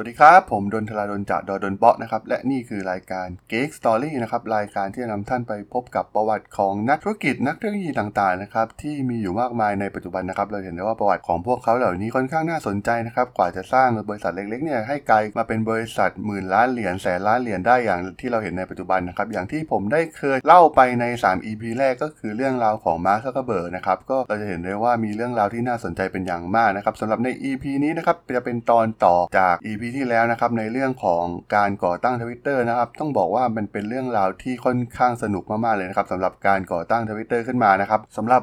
วัสดีครับ ผมดนทลาดนจากดอดนเบาะนะครับ และนี่คือรายการ Geek Story นะครับ รายการที่จะนำท่านไปพบกับประวัติของนักธุรกิจนักเทคโนโลยีต่างๆนะครับที่มีอยู่มากมายในปัจจุบันนะครับ เราเห็นได้ว่าประวัติของพวกเขาเหล่านี้ค่อนข้างน่าสนใจนะครับ กว่าจะสร้างบริษัทเล็กๆเนี่ยให้กลายมาเป็นบริษัทหมื่นล้านเหรียญแสนล้านเหรียญได้อย่างที่เราเห็นในปัจจุบันนะครับ อย่างที่ผมได้เคยเล่าไปใน 3 EP แรกก็คือเรื่องราวของมาร์คซักเคอร์เบิร์กนะครับก็เราจะเห็นได้ว่ามีเรื่องราวที่น่าสนใจเป็นอย่างมากนะครับสำหรับใน EP นี้นะครับจะเป็นตอนต่อจาก EP ที่แล้วนะครับในเรื่องของการก่อตั้งทวิตเตอร์นะครับต้องบอกว่ามันเป็นเรื่องราวที่ค่อนข้างสนุกมากๆเลยนะครับสำหรับการก่อตั้งทวิตเตอร์ขึ้นมานะครับสำหรับ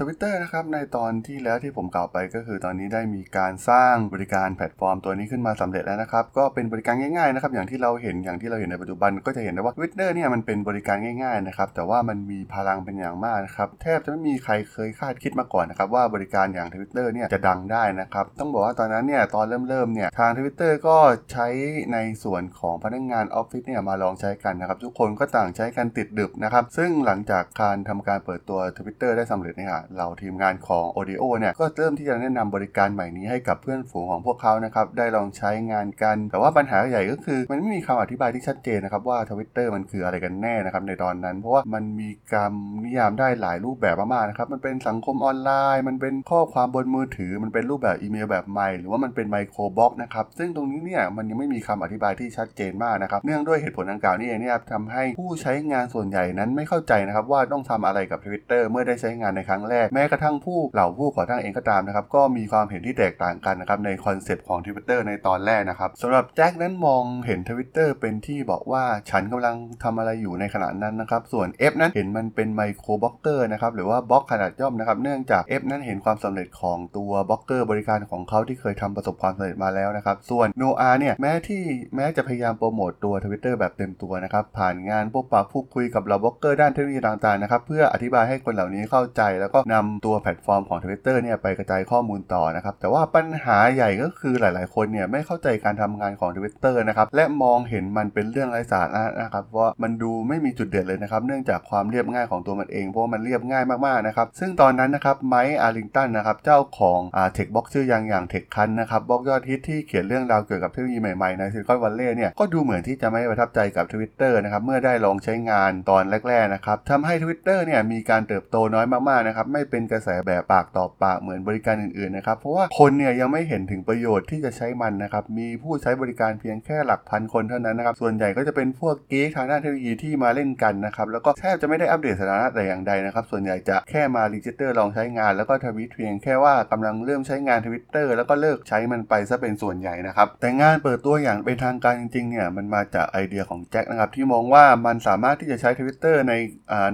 ทวิตเตอร์นะครับในตอนที่แล้วที่ผมกล่าวไปก็คือตอนนี้ได้มีการสร้างบริการแพลตฟอร์มตัวนี้ขึ้นมาสำเร็จแล้วนะครับ ก็เป็นบริการง่ายๆนะครับอย่างที่เราเห็นอย่างที่เราเห็นในปัจจุบันก็จะเห็นได้ว่าทวิตเตอร์เนี่ยมันเป็นบริการง่ายๆนะครับแต่ว่ามันมีพลังเป็นอย่างมากนะครับแทบจะไม่มีใครเคยคาดคิดมาก่อนนะครับว่าบริการอย่างทวิตเตอร์เนี่ยจะดังได้นะครับต้องบอกว่าตอนนั้นเนี่ยตอนเริ่มๆเนี่ยทางทวิตเตอร์ก็ใช้ในส่วนของพนักงานออฟฟิศเนี่ยมาลองใช้กันนะครับทุกคนก็ต่างใช้กันติดหนึบนะครับซึ่งหลังจากการทำการเปิดตัวทวิตเตอร์ได้สำเร็จเนี่ยเราทีมงานของ Odeo เนี่ยก็เริ่มที่จะแนะนำบริการใหม่นี้ให้กับเพื่อนฝูงของพวกเขานะครับได้ลองใช้งานกัน แต่ว่าปัญหาใหญ่ก็คือ มันไม่มีคำอธิบายที่ชัดเจนนะครับว่าทวิตเตอร์มันคืออะไรกันแน่นะครับในตอนนั้น เพราะว่ามันมีการนิยามได้หลายรูปแบบมากๆนะครับมันเป็นสังคมออนไลน์ มันเป็นข้อความบนมือถือ มันเป็นรูปแบบอีเมลแบบใหม่หรือว่ามันเป็น microblog นะครับซึ่งตรงนี้เนี่ยมันยังไม่มีคำอธิบายที่ชัดเจนมากนะครับเนื่องด้วยเหตุผลดังกล่าวนี่เองเนี่ยทำให้ผู้ใช้งานส่วนใหญ่นั้นไม่เข้าใจนะครับว่าต้องทำอะไรกับ Twitter เมื่อได้ใช้งานในครั้งแรก แม้กระทั่งผู้เหล่าผู้ก่อตั้งเองก็ตามนะครับก็มีความเห็นที่แตกต่างกันนะครับในคอนเซปต์ของ Twitter ในตอนแรกนะครับสำหรับแจ็คนั้นมองเห็น Twitter เป็นที่บอกว่าฉันกำลังทำอะไรอยู่ในขณะนั้นนะครับส่วน F นั้นเห็นมันเป็น micro blogger นะครับหรือว่าบล็อกขนาดย่อมนะครับเนื่องจาก F นั้นเห็นความสำเร็จของตัวบล็อกเกอร์บริการของเขาที่เคยทำประสบความสำเร็จมาแล้วนะครับส่วน Noah เนี่ยแม้ที่แม้จะพยายามโปรโมตตัว Twitter แบบเต็มตัวนะครับผ่านงานพบปะพูดคุยกับเหล่าบล็อกเกอร์ด้านเทคโนโลยีต่างๆนะครับเพื่ออธิบายให้คนเหล่านี้เข้าใจแล้วก็นำตัวแพลตฟอร์มของ Twitter เนี่ยไปกระจายข้อมูลต่อนะครับ แต่ว่าปัญหาใหญ่ก็คือหลาย ๆ คนเนี่ยไม่เข้าใจการทำงานของ Twitter นะครับ และมองเห็นมันเป็นเรื่องไร้สาระนะครับว่ามันดูไม่มีจุดเด่นเลยนะครับ เนื่องจากความเรียบง่ายของตัวมันเอง เพราะมันเรียบง่ายมาก ๆ นะครับ ซึ่งตอนนั้นนะครับไมค์อาริงตันนะครับเจ้าของอ่า tech blog ชื่ออย่างอย่าง TechCrunch นะครับบล็อกยอดฮิตที่เขียนเรื่องราวเกี่ยวกับเทคโนโลยีใหม่ ๆ ใน Silicon Valley เนี่ยก็ดูเหมือนที่จะไม่ประทับใจกับ Twitter นะครับเมื่อได้ลองใช้งานตอนแรก ๆ นะครับทำให้ Twitter เนี่ยมีการเติบโตน้อยมากนะครับไม่เป็นกระแสแบบปากต่อปากเหมือนบริการอื่นๆนะครับเพราะว่าคนเนี่ยยังไม่เห็นถึงประโยชน์ที่จะใช้มันนะครับมีผู้ใช้บริการเพียงแค่หลักพันคนเท่านั้นนะครับส่วนใหญ่ก็จะเป็นพวก geek ทางด้านเทคโนโลยีที่มาเล่นกันนะครับแล้วก็แทบจะไม่ได้อัปเดตสถานะแต่อย่างใดนะครับส่วนใหญ่จะแค่มา register ลองใช้งาน แล้วก็ทวีตเพียงแค่ว่ากำลังเริ่มใช้งานทวิตเตอร์แล้วก็เลิกใช้มันไปซะเป็นส่วนใหญ่นะครับแต่งานเปิดตัวอย่างเป็นทางการจริงๆเนี่ยมันมาจากไอเดียของแจ็คนะครับที่มองว่ามันสามารถที่จะใช้ทวิตเตอร์ใน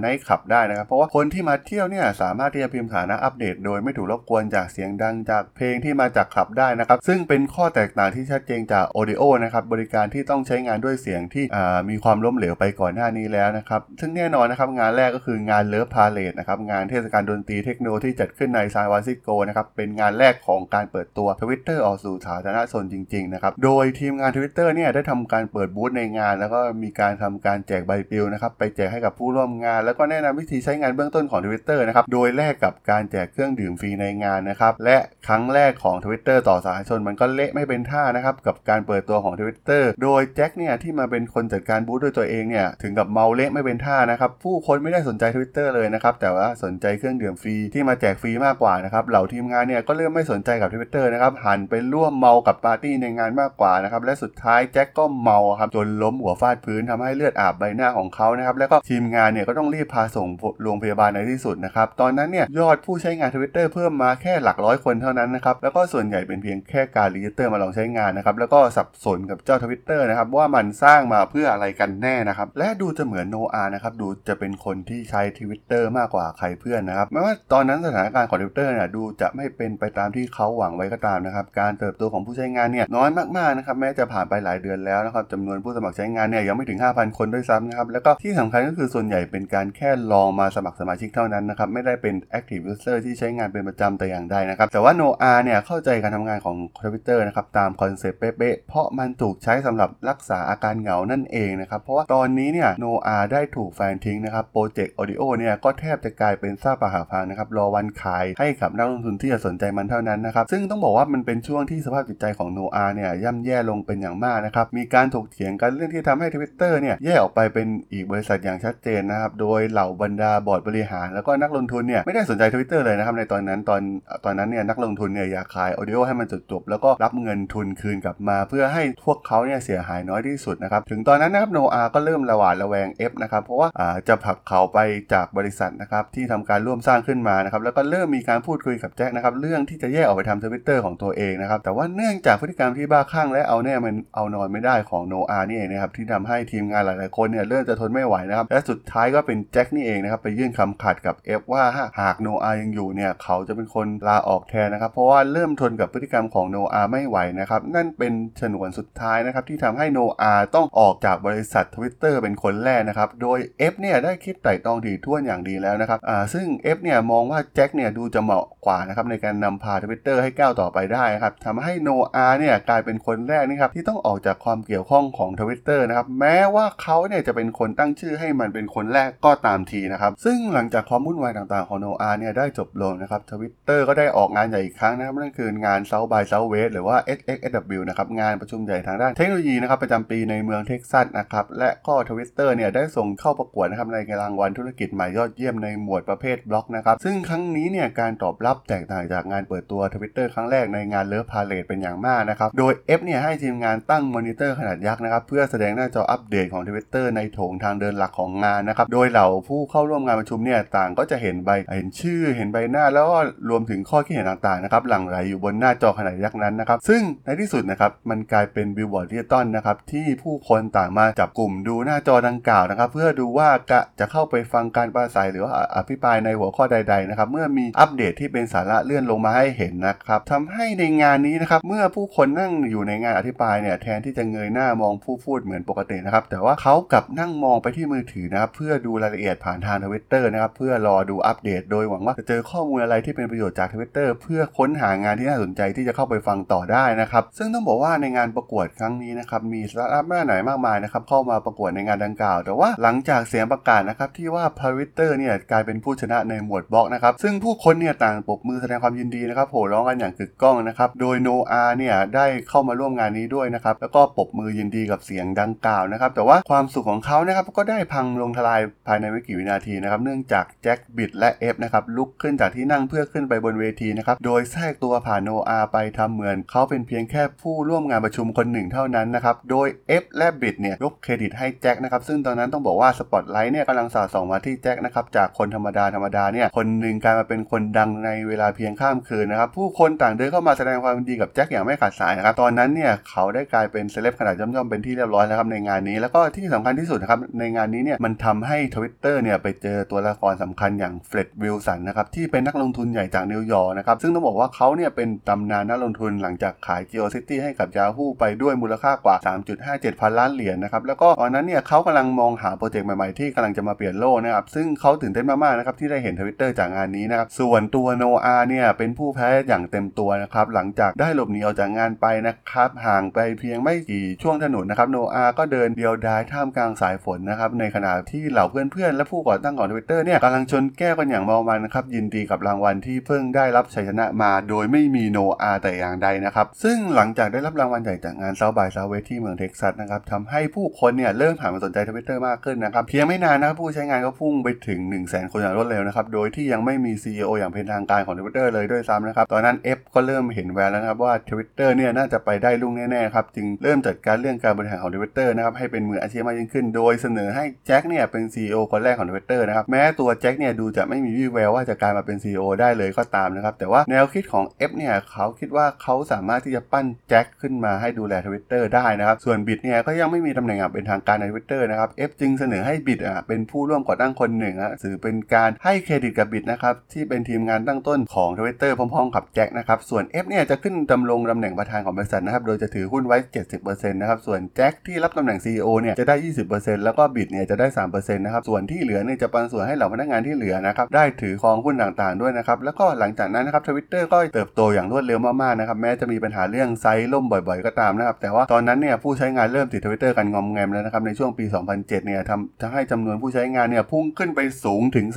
ในผับได้นะครับเพราะว่าคนที่มาเที่ยวเนี่ยสามารถที่จะพิมพ์สถานะอัปเดต โดยไม่ถูกรบกวนจากเสียงดังจากเพลงที่มาจากผับได้นะครับ ซึ่งเป็นข้อแตกต่างที่ชัดเจนจาก Odeo นะครับบริการที่ต้องใช้งานด้วยเสียงที่มีความล้มเหลวไปก่อนหน้านี้แล้วนะครับซึ่งแน่นอนนะครับงานแรกก็คืองาน Love Parade นะครับงานเทศกาลดนตรีเทคโนที่จัดขึ้นในซานฟรานซิสโกนะครับเป็นงานแรกของการเปิดตัว Twitter ออกสู่สาธารณชนจริงๆนะครับโดยทีมงาน Twitter เนี่ยได้ทำการเปิดบูธในงาน แล้วก็มีการทำการแจกใบปลิวนะครับไปแจกให้กับผู้ร่วมงาน แล้วก็แนะนำวิธีใช้งานเบื้องต้นของ Twitter นะครับโดยแลกกับการแจกเครื่องดื่มฟรีในงานนะครับ และครั้งแรกของ Twitter ต่อสาธารณชนมันก็เละไม่เป็นท่านะครับ กับการเปิดตัวของ Twitter โดยแจ็คเนี่ยที่มาเป็นคนจัดการบูธด้วยตัวเองเนี่ยถึงกับเมาเละไม่เป็นท่านะครับผู้คนไม่ได้สนใจ Twitter เลยนะครับแต่ว่าสนใจเครื่องดื่มฟรีที่มาแจกฟรีมากกว่านะครับเหล่าทีมงานเนี่ยก็เริ่มไม่สนใจกับ Twitter นะครับหันไปร่วมเมากับปาร์ตี้ในงานมากกว่านะครับและสุดท้ายแจ็คก็เมาครับจนล้มหัวฟาดพื้นทำให้เลือดอาบใบหน้าของเขานะครับแล้วก็ทีมงานเนี่ยก็ต้องรีบพาส่งโรงพยาบาลในที่สุดนะครับตอนนั้นเนี่ยยอดผู้ใช้งาน Twitter เพิ่มมาแค่หลักร้อยคนเท่านั้นนะครับแล้วก็ส่วนใหญ่เป็นเพียงแค่การ register มาลองใช้งานนะครับแล้วก็สับสนกับเจ้า Twitter นะครับว่ามันสร้างมาเพื่ออะไรกันแน่นะครับและดูจะเหมือนโนอานะครับดูจะเป็นคนที่ใช้ Twitter มากกว่าใครเพื่อนนะครับแม้ว่าตอนนั้นสถานการณ์ของ Twitter เนี่ยดูจะไม่เป็นไปตามที่เขาหวังไว้ก็ตามนะครับการเติบโตของผู้ใช้งานเนี่ยน้อยมากๆนะครับแม้จะผ่านไปหลายเดือนแล้วนะครับจำนวนผู้สมัครใช้งานเนี่ยยังไม่ถึง 5,000 คนด้วยซ้ำนะครับแล้วก็ที่สำคัญก็คือส่วนใหญ่เป็นการแค่ลองมาสมัครสมาชิกเท่านั้นนะครับไม่ได้เป็น active user ที่ใช้งานเป็นประจำแต่อย่างใดนะครับ แต่ว่าโนอาเนี่ยเข้าใจการทำงานของ Twitter นะครับตามคอนเซปต์เป๊ะๆ เพราะมันถูกใช้สำหรับรักษาอาการเหงานั่นเองนะครับ เพราะว่าตอนนี้เนี่ยโนอาได้ถูกแฟนทิ้งนะครับโปรเจกต์ Odeo เนี่ยก็แทบจะกลายเป็นซากปรักหักพังนะครับรอวันขายให้กับนักลงทุนที่จะสนใจมันเท่านั้นนะครับซึ่งต้องบอกว่ามันเป็นช่วงที่สภาพจิตใจของโนอาเนี่ยย่ำแย่ลงเป็นอย่างมากนะครับมีการถกเถียงกันเรื่องที่ทำให้ Twitter เนี่ยแยกออกไปเป็นอีกบริษัทอย่างชัดเจนนะครับโดยเหล่าบรรดาบอร์ดบริหารแล้วก็นักลงทุนเนี่ยไม่ได้สนใจ Twitter เลยนะครับในตอนนั้นตอนตอนนั้นเนี่ยนักลงทุนเนี่ยอยากขาย Odeo ให้มันจบๆแล้วก็รับเงินทุนคืนกลับมา เพื่อให้พวกเขาเนี่ยเสียหายน้อยที่สุดนะครับถึงตอนนั้นนะครับโนอาก็เริ่มระหวาดระแวง F นะครับเพราะว่าจะผลักเขาไปจากบริษัทนะครับที่ทำการร่วมสร้างขึ้นมานะครับแล้วก็เริ่มมีการพูดคุยกับแจ็คนะครับเรื่องที่จะแยกออกไปทำทวิตเตอร์ของตัวเองนะครับแต่ว่าเนื่องจากพฤติกรรมที่บ้าคลั่งและเอาแน่มันเอานอนไม่ได้ของโนอานี่เองนะครับที่ทำให้ทีมงานหลายๆคนเนี่ยเริ่มจะทนไม่ไหวนะครับและสุดท้ายก็เป็นแจ็คนี่เองนะครับไปยื่นคำขาดกับ F ว่าหากโนอายังอยู่เนี่ยเขาจะเป็นคนลาออกแทนนะครับ เพราะว่าเริ่มทนกับพฤติกรรมของโนอาไม่ไหวนะครับนั่นเป็นฉนวนสุดท้ายนะครับที่ทำให้โนอาต้องออกจากบริษัท Twitter เป็นคนแรกนะครับโดย F เนี่ยได้คิดไต่ตรองดีท่วนอย่างดีแล้วนะครับอ่าซึ่ง F เนี่ยมองว่าแจ็คเนี่ยดูจะเหมาะกว่านะครับในการนำพา Twitter ให้ก้าวต่อไปได้ครับทำให้โนอาเนี่ยกลายเป็นคนแรกนะครับที่ต้องออกจากความเกี่ยวข้องของ Twitter นะครับแม้ว่าเขาเนี่ยจะเป็นคนตั้งชื่อให้มันเป็นคนแรกก็ตามทีนะครับซึ่งหลังจากความวุ่นวายต่างๆของโนอาเนี่ยได้จบลงนะครับทวิตเตอร์ก็ได้ออกงานใหญ่อีกครั้งนะครับนั่นคืองาน South by Southwest หรือว่า SXSW นะครับงานประชุมใหญ่ทางด้านเทคโนโลยีนะครับประจำปีในเมืองเท็กซัสนะครับและก็ทวิตเตอร์เนี่ยได้ส่งเข้าประกวดนะครับในรางวัลธุรกิจใหม่ยอดเยี่ยมในหมวดประเภทบล็อกนะครับซึ่งครั้งนี้เนี่ยการตอบรับแตกต่างจากงานเปิดตัวทวิตเตอร์ครั้งแรกในงาน Love Parade เป็นอย่างมากนะครับโดย F เนี่ยให้ทีมงานตั้งมอนิเตอร์ขนาดยักษ์นะครับเพื่อแสดงหน้าจออัปเดตของ Twitter ในโถงทางเดินหลักของงานนะครับโดยเหล่าผู้เข้าร่วมงานประชุมเนี่ยต่างก็จะเห็นใบเห็นชื่อเห็นใบหน้าแล้วก็รวมถึงข้อคิดเห็นต่างๆนะครับหลั่งไหลอยู่บนหน้าจอขนาดยักษ์นั้นนะครับซึ่งในที่สุดนะครับมันกลายเป็นบิลบอร์ดดิจิตอลนะครับที่ผู้คนต่างมาจับกลุ่มดูหน้าจอดังกล่าวนะครับ เพื่อดูว่ากะจะเข้าไปฟังการปราศรัยหรือว่าอภิปรายในหัวข้อใด ๆนะครับ เมื่อมีอัปเดตที่เป็นสาระเลื่อนลงมาให้เห็นนะครับทำให้ในงานนี้นะครับเมื่อผู้คนนั่งอยู่ในงานอภิปรายเนี่ยแทนที่จะเงยหน้ามองผู้พูดเหมือนปกตินะครับแต่ว่าเขากลับนั่งมองไปที่มือถือนะครับเพื่อดูรายละเอียดผ่านทางทวิตเตอร์นะครับเพื่อรอดูอัปเดต โดยหวังว่าจะเจอข้อมูลอะไรที่เป็นประโยชน์จากทวิตเตอร์เพื่อค้นหางานที่น่าสนใจที่จะเข้าไปฟังต่อได้นะครับ ซึ่งต้องบอกว่าในงานประกวดครั้งนี้นะครับมีสตาร์ทอัพหน้าใหม่มากมายนะครับเข้ามาประกวดในงานดังกล่าว แต่ว่าหลังจากเสียงประกาศนะครับที่ว่าทวิตเตอร์เนี่ยกลายเป็นผู้ชนะในหมวดบล็อกนะครับซึ่งผู้คนเนี่ยต่างปรบมือแสดงความยินดีนะครับโห่ร้องกันอย่างกึกก้องนะครับโดยโนอาเนี่ยได้เข้ามาร่วมงานนี้ด้วยนะครับแล้วก็ปรบมือยินดีกับเสียงดังกล่าวนะครับแต่ว่าความสุขของเขานะครับก็ได้พังลงทลายภายในไม่กี่วินาทีนะครับเนื่องจากแจ็คบิซและ Ev นะครับลุกขึ้นจากที่นั่งเพื่อขึ้นไปบนเวทีนะครับโดยแทรกตัวผ่านโนอาไปทำเหมือน เขาเป็นเพียงแค่ผู้ร่วมงานประชุมคนหนึ่งเท่านั้นนะครับโดย Ev และบิซเนี่ยยกเครดิตให้แจ็คนะครับซึ่งตอนนั้นต้องบอกว่าสปอตไลท์เนี่ยกำลังสาดส่องมาที่แจ็คนะครับจากคนธรรมดาธรรมดาเนี่ยคนหนึ่งกลายมาเป็นคนดังในเวลาเพียงข้ามคืนนะครับผู้คนต่างเดินเข้ามาแสดงความยินดีกับแจ็คอย่างไม่ขาดสายนะครับตอนนั้นเนี่ยเขาได้กลายเป็นเซเลบขนาดย่อมๆเป็นที่เรียบร้อยแล้วครับในงานนี้ แล้วก็ที่สำคัญที่สุดนะครับในงานนี้เนี่ยมันทำให้ Twitter เนี่ยไปเจอตัวละครสำคัญอย่างเฟร็ดวิลสันนะครับที่เป็นนักลงทุนใหญ่จากนิวยอร์กนะครับซึ่งต้องบอกว่าเขาเนี่ยเป็นตำนานนักลงทุนหลังจากขาย GeoCities ให้กับ Yahoo ไปด้วยมูลค่ากว่า 3.57 พันล้านเหรียญนะครับแล้วก็ตอนนั้นเนี่ยเขากำลังมองหาโปรเจกต์ใหม่ๆที่กำลังจะมาเปลี่ยนโลกนะครับซึ่งเขาตื่นเต้นมากๆนะครับที่ได้เห็น Twitter จากงานนี้นะครับส่วนตัวโนอาเนี่ยเป็นผู้แพ้อย่างเต็มตัวนะครับหลังจากได้หลบหนีออกจากงานไปนะครับห่างไปเพียงไม่กี่ช่วงถนนนะครับโนอาก็เดินเดียวดายท่ามกลางสายฝนนะครับในขณะที่เหล่าเพื่อนๆและผู้ก่อตั้งของ Twitter เนี่ยกำลังชนแก้วกันอย่างเมามันนะครับยินดีกับรางวัลที่เพิ่งได้รับชัยชนะมาโดยไม่มีโนอาแต่อย่างใดนะครับ ซึ่งหลังจากได้รับรางวัลใหญ่จากงาน South by Southwest ที่เมืองเท็กซัสนะครับทำให้ผู้คนเนี่ยเริ่มหันมาสนใจ Twitter มากขึ้นนะครับเพียงไม่นานนะครับผู้ใช้งานก็พุ่งไปถึง 1 0 0 0 0แคนอย่างรวดเร็วนะครับโดยที่ยังไม่มี CEO อย่างเป็นทางการของ Twitter เลยด้วยซ้ำนะครับตอนนั้น F ก็เริ่มเห็นแววแล้วนะครับว่า Twitter เนี่ยน่าจะไปได้ลุ่งแน่ๆครับจึงเริ่มจัดการเรื่องการบริหารของ Twitter นะครับให้เป็นมืออาชีพมากยิ่งขึ้น โดยเสนอให้แจ็คเนี่ยเป็น CEO คนแรกของ Twitter นะครับแม้ตัวแจ็คเนี่ยดูจะจะไม่มีวี่แววว่าจะกลายมาเป็น CEO ได้เลยก็ตามนะครับ แต่ว่าแนวคิดของ F เนี่ยเขาคิดว่าเขาสามารถที่จะปั้นแจ็คขึ้นมาให้ดูแล Twitter ได้นะครับ ส่วนบิดเนี่ยก็ยังไม่มีตำแหน่งเป็นทางการใน Twitter นะครับ F จึงเสนอให้บิดอะเป็นผู้ร่วมก่อตั้งคนหนึ่งฮะถือเป็นการให้เครดิตกับบิดนะครับที่เป็นทีมงานตั้งต้นของ Twitter พร้อมๆกับแจ็คนะครับส่วน F เนี่ยจะขึ้นดำรงตำแหน่งประธานของบริษัทนะครับโดยจะถือหุ้นไว้ 70%นะครับส่วนแจ็คที่รับตำแหน่ง CEO เนี่ยจะได้ 20%แล้วก็บิซเนี่ยจะได้ 3%นะครับส่วนที่เหลือเนี่ยจะปันส่วนให้เหล่าพนักงานที่เหลือนะครับได้ถือครองหุ้นต่างๆด้วยนะครับแล้วก็หลังจากนั้นนะครับทวิตเตอร์ก็เติบโตอย่างรวดเร็วมากๆนะครับแม้จะมีปัญหาเรื่องไซต์ล่มบ่อยๆก็ตามนะครับแต่ว่าตอนนั้นเนี่ยผู้ใช้งานเริ่มติดทวิตเตอร์กันงอมแงมแล้วนะครับในช่วงปี 2007 เนี่ยทำทำให้จำนวนผู้ใช้งานเนี่ยพุ่งขึ้นไปสูงถึง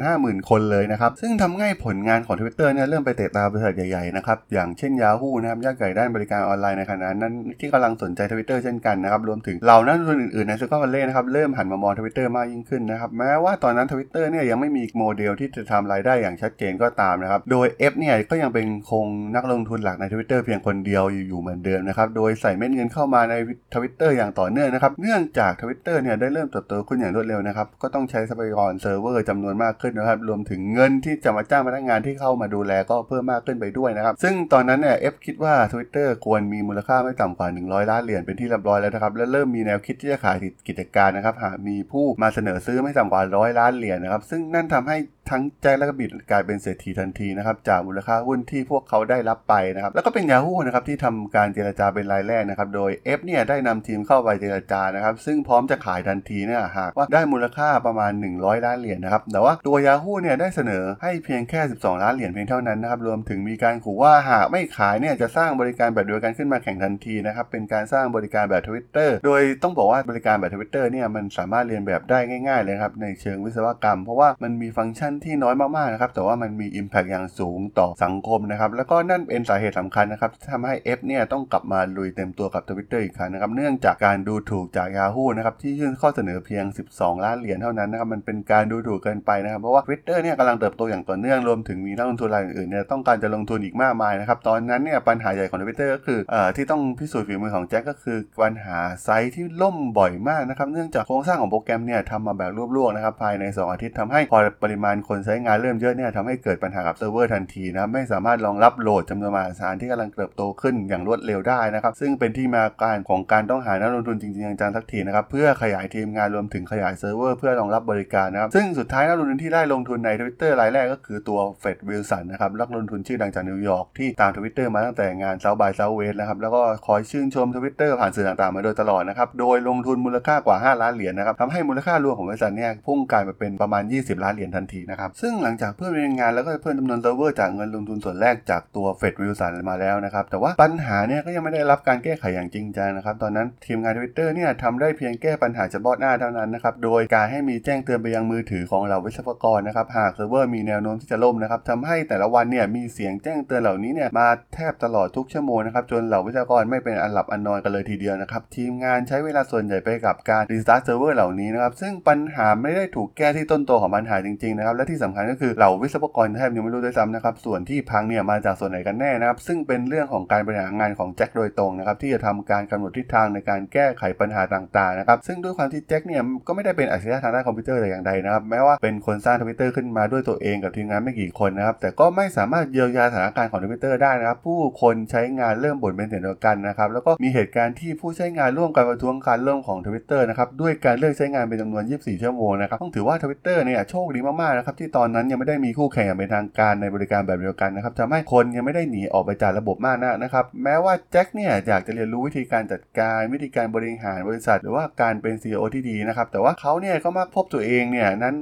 250,000 คนเลยนะครับซึ่งทำให้ผลงานของ Twitter เนี่ยเริ่มไปเตะตาบริษัทใหญ่ๆนะครับอย่างเช่น Yahoo นะครับยักษ์ใหญ่ด้านบริการออนไลน์ในขณะนั้นที่กำลังสนใจ Twitter เช่นกันนะครับรวมถึงเหล่านักลงทุนอื่นๆในซิลิคอนวัลเลย์นะครับเริ่มหันมามอง Twitter มากยิ่งขึ้นนะครับแม้ว่าตอนนั้น Twitter เนี่ยยังไม่มีโมเดลที่จะทำรายได้อย่างชัดเจนก็ตามนะครับ โดย F เนี่ยก็ยังเป็นคงนักลงทุนหลักใน Twitter เพียงคนเดียวอยู่เหมือนเดิมนะครับ โดยใส่เม็ดเงินเข้ามาใน Twitter อย่างต่อเนื่องนะครับ เนื่องจาก Twitter เนี่ยได้เริ่มเติบโตขึ้นอย่างรวดเร็วนะครับ ก็ต้องใช้ทรัพยากรเซิร์ฟเวอร์จำนวนมากขึ้นนะครับ รวมถึงเงินที่จะมาจ้างพนักงานที่เข้ามาดูแลก็เพิ่มมากขึ้นไปด้วยนะครับ ซึ่งตอนนั้นเนี่ย Ev คิดว่า Twitter ควรมีมูลค่าไม่ต่ำกว่า 100 ล้านเหรียญเป็นที่เรียบร้อยแล้วนะครับ และเริ่มมีแนวคิดที่จะขายกิจการนะครับหากมีผู้มาเสนอซื้อไม่ต่ำกว่าร้อยล้านเหรียญนะครับ ซึ่งนั่นทำให้ให้ ทั้งแจ็คและก็บิดกลายเป็นเศรษฐีทันทีนะครับจากมูลค่าหุ้นที่พวกเขาได้รับไปนะครับแล้วก็เป็น Yahoo นะครับที่ทำการเจรจาเป็นรายแรกนะครับโดย F เนี่ยได้นำทีมเข้าไปเจรจานะครับซึ่งพร้อมจะขายทันทีเนี่ยหากว่าได้มูลค่าประมาณ 100 ล้านเหรียญนะครับแต่ว่าตัว Yahoo เนี่ยได้เสนอให้เพียงแค่ 12 ล้านเหรียญเพียงเท่านั้นนะครับรวมถึงมีการขู่ว่าหากไม่ขายเนี่ยจะสร้างบริการแบบเดียวกันขึ้นมาแข่งทันทีนะครับเป็นการสร้างบริการแบบ Twitter โดยต้องบอกว่าบริการแบบ Twitter เนี่ยมันสามารถเรียนแบบได้ง่ายๆเลยครับในเชิงวิศวกรรม เพราะว่ามันมีฟังก์ชันที่น้อยมากๆนะครับแต่ว่ามันมี Impact อย่างสูงต่อสังคมนะครับแล้วก็นั่นเป็นสาเหตุสำคัญนะครับที่ทำให้ F เนี่ยต้องกลับมาลุยเต็มตัวกับ Twitter อีกครั้งนะครับเนื่องจากการดูถูกจาก Yahoo นะครับที่ยื่นข้อเสนอเพียง 12 ล้านเหรียญเท่านั้นนะครับมันเป็นการดูถูกเกินไปนะครับเพราะว่า Twitter เนี่ยกำลังเติบโตอย่างต่อเนื่องรวมถึงมีนักลงทุนรายอื่นๆเนี่ยต้องการจะลงทุนอีกมากมายนะครับตอนนั้นเนี่ยปัญหาใหญ่ของ Twitter ก็คือเอ่อที่ต้องพิสูจน์ฝีมือของแจ็คก็คือปัญหาไซต์ที่ล่มบ่อยมากนะครับเนื่องจากโครงสร้างของโปรแกรมเนี่ยทำมาแบบรวบๆนะครับภายใน 2 อาทิตย์ทำให้พอปริมาณคนใช้งานเริ่มเยอะเนี่ยทำให้เกิดปัญหากับเซิร์ฟเวอร์ทันทีนะครับไม่สามารถรองรับ load จำนวนมหาศาลที่กำลังเติบโตขึ้นอย่างรวดเร็วได้นะครับ ซึ่งเป็นที่มาการของการต้องหานักลงทุนจริงๆจังๆสักทีนะครับเพื่อขยายทีมงานรวมถึงขยายเซิร์ฟเวอร์เพื่อรองรับบริการนะครับซึ่งสุดท้ายนักลงทุนที่ได้ลงทุนใน Twitter รายแรกก็คือตัว Fred Wilson นะครับนักลงทุนชื่อดังจากนิวยอร์กที่ตาม Twitter มาตั้งแต่งาน South by Southwest นะครับแล้วก็คอยชื่นชม Twitter ผ่านสื่อต่างๆมาโดยตลอดนะครับโดยลงทุนมูลค่ากว่า 5 ล้านเหรียญนะครับทำให้มูลค่ารวมของบริษัทเนี่ยพุ่งกลายมาเป็นประมาณ 20 ล้านเหรียญทันทีนะครับ ซึ่งหลังจากเพิ่มเรียนงานแล้วก็เพิ่มจำนวนเซิร์ฟเวอร์จากเงินลงทุนส่วนแรกจากตัว Fred Wilson มาแล้วนะครับแต่ว่าปัญหาเนี่ยก็ยังไม่ได้รับการแก้ไขอย่างจริงจังนะครับตอนนั้นทีมงาน Twitter เนี่ยทำได้เพียงแก้ปัญหาเฉพาะหน้าเท่านั้นนะครับโดยการให้มีแจ้งเตือนไปยังมือถือของเหล่าวิศวกรนะครับหากเซิร์ฟเวอร์มีแนวโน้มที่จะล่มนะครับทำให้แต่ละวันเนี่ยมีเสียงแจ้งเตือนเหล่านี้เนี่ยมาแทบตลอดทุกชั่วโมงนะครับจนเหล่าวิศวกรไม่เป็นอันหลับอันนอนกันเลยทีเดียวนะครับทีมงานใช้เวลาส่วนใหญ่ไปกับการ restart เซิร์ฟเวอร์เหล่านี้นะครับซึ่งปัญหาไม่ได้ถูกแก้ที่ต้นตอของปัญหาจริงๆนะครับและที่สำคัญก็คือเหล่าวิศวกรแทบยังไม่รู้ด้วยซ้ำนะครับส่วนที่พังเนี่ยมาจากส่วนไหนกันแน่นะครับซึ่งเป็นเรื่องของการบริหารงานของแจ็คโดยตรงนะครับที่จะทำการกำหนดทิศทางในการแก้ไขปัญหาต่างๆนะครับซึ่งด้วยความที่แจ็คเนี่ยก็ไม่ได้เป็นอัจฉริยะทางด้านคอมพิวเตอร์แต่อย่างใดนะครับแม้ว่าเป็นคนสร้างทวิตเตอร์ขึ้นมาด้วยตัวเองกับทีมงานไม่กี่คนนะครับแต่ก็ไม่สามารถเยียวยาสถานการณ์ของทวิตเตอร์ได้นะครับผู้คนใช้งานเริ่มบ่นเป็นเสียงเดียวกันนะครับแล้วก็มีเหตุการณ์ที่ผู้ใช้งานร่วมกันประท้วงการเริ่มของทวิตเตอร์นะครับด้วยการเลิกใช้งานเป็นจำนวน 24 ชั่วโมงนะครับต้องถือว่าทวิตเตอร์เนี่ยโชคดีมากๆนะครับที่ตอนนั้นยังไม่ได้มีคู่แข่งอย่างเป็นทางการในบริการแบบเดียวกันนะครับทำให้คนยังไม่ได้หนีออกไปจากระบบมากนักนะครับแม้ว่าแจ็คเนี่ยอยากจะเรียนรู้วิธีการจัดการวิธีการบริหารบริษัท หรือว่าการเป็น CEO ที่ดีนะครับแต่ว่าเขาเนี่ยก็มักพบตัวเองเนี่ยนั้น